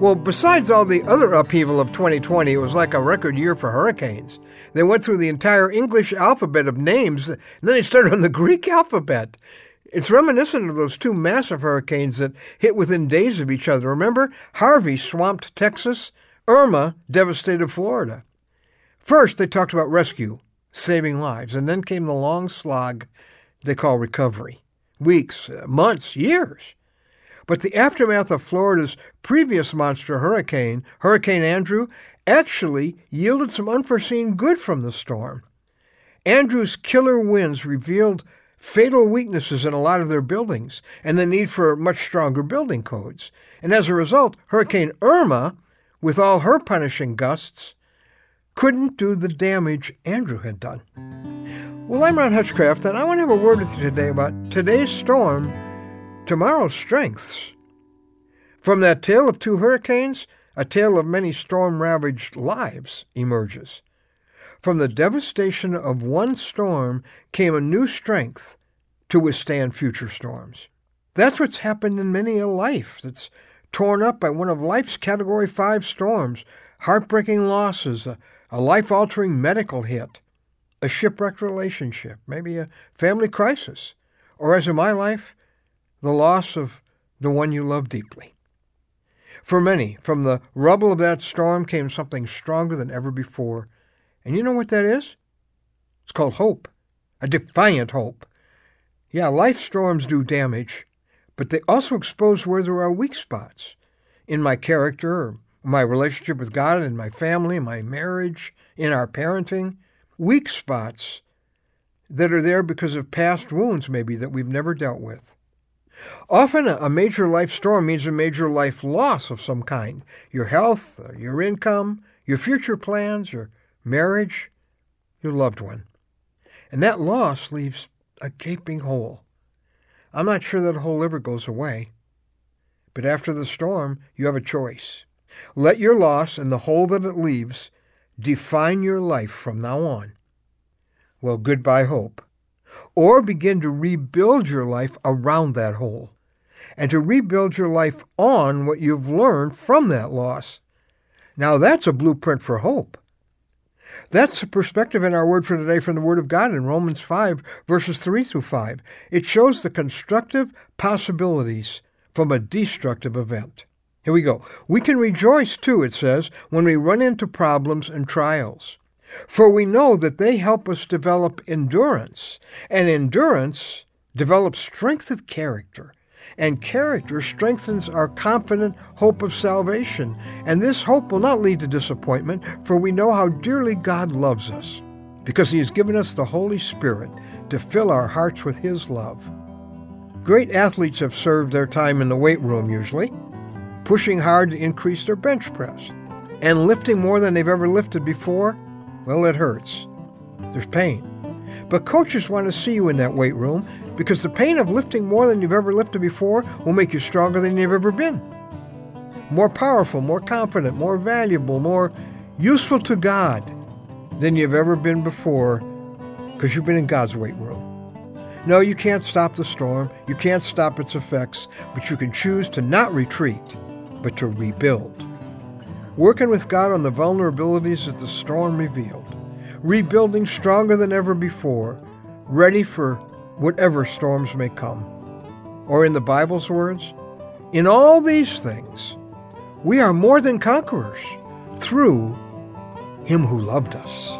Well, besides all the other upheaval of 2020, it was like a record year for hurricanes. They went through the entire English alphabet of names, and then they started on the Greek alphabet. It's reminiscent of those two massive hurricanes that hit within days of each other. Remember? Harvey swamped Texas, Irma devastated Florida. First, they talked about rescue, saving lives, and then came the long slog they call recovery weeks, uh, months, years. But the aftermath of Florida's previous monster hurricane, Hurricane Andrew, actually yielded some unforeseen good from the storm. Andrew's killer winds revealed fatal weaknesses in a lot of their buildings and the need for much stronger building codes. And as a result, Hurricane Irma, with all her punishing gusts, couldn't do the damage Andrew had done. Well, I'm Ron Hutchcraft, and I want to have a word with you today about today's storm, tomorrow's strengths. From that tale of two hurricanes, a tale of many storm ravaged lives emerges. From the devastation of one storm came a new strength to withstand future storms. That's what's happened in many a life that's torn up by one of life's Category 5 storms, heartbreaking losses, a, a life altering medical hit, a shipwrecked relationship, maybe a family crisis, or as in my life, the loss of the one you love deeply. For many, from the rubble of that storm came something stronger than ever before. And you know what that is? It's called hope, a defiant hope. Yeah, life storms do damage, but they also expose where there are weak spots in my character, my relationship with God, in my family, my marriage, in our parenting. Weak spots that are there because of past wounds, maybe, that we've never dealt with. Often, a major life storm means a major life loss of some kind your health, uh, your income, your future plans, your marriage, your loved one. And that loss leaves a gaping hole. I'm not sure that hole ever goes away. But after the storm, you have a choice. Let your loss and the hole that it leaves define your life from now on. Well, goodbye, hope or begin to rebuild your life around that hole and to rebuild your life on what you've learned from that loss. Now, that's a blueprint for hope. That's the perspective in our word for today from the Word of God in Romans 5, verses 3 through 5. It shows the constructive possibilities from a destructive event. Here we go. We can rejoice too, it says, when we run into problems and trials. For we know that they help us develop endurance, and endurance develops strength of character, and character strengthens our confident hope of salvation. And this hope will not lead to disappointment, for we know how dearly God loves us, because He has given us the Holy Spirit to fill our hearts with His love. Great athletes have served their time in the weight room usually, pushing hard to increase their bench press, and lifting more than they've ever lifted before well, it hurts. There's pain. But coaches want to see you in that weight room because the pain of lifting more than you've ever lifted before will make you stronger than you've ever been. More powerful, more confident, more valuable, more useful to God than you've ever been before because you've been in God's weight room. No, you can't stop the storm. You can't stop its effects, but you can choose to not retreat, but to rebuild working with God on the vulnerabilities that the storm revealed, rebuilding stronger than ever before, ready for whatever storms may come. Or in the Bible's words, in all these things, we are more than conquerors through Him who loved us.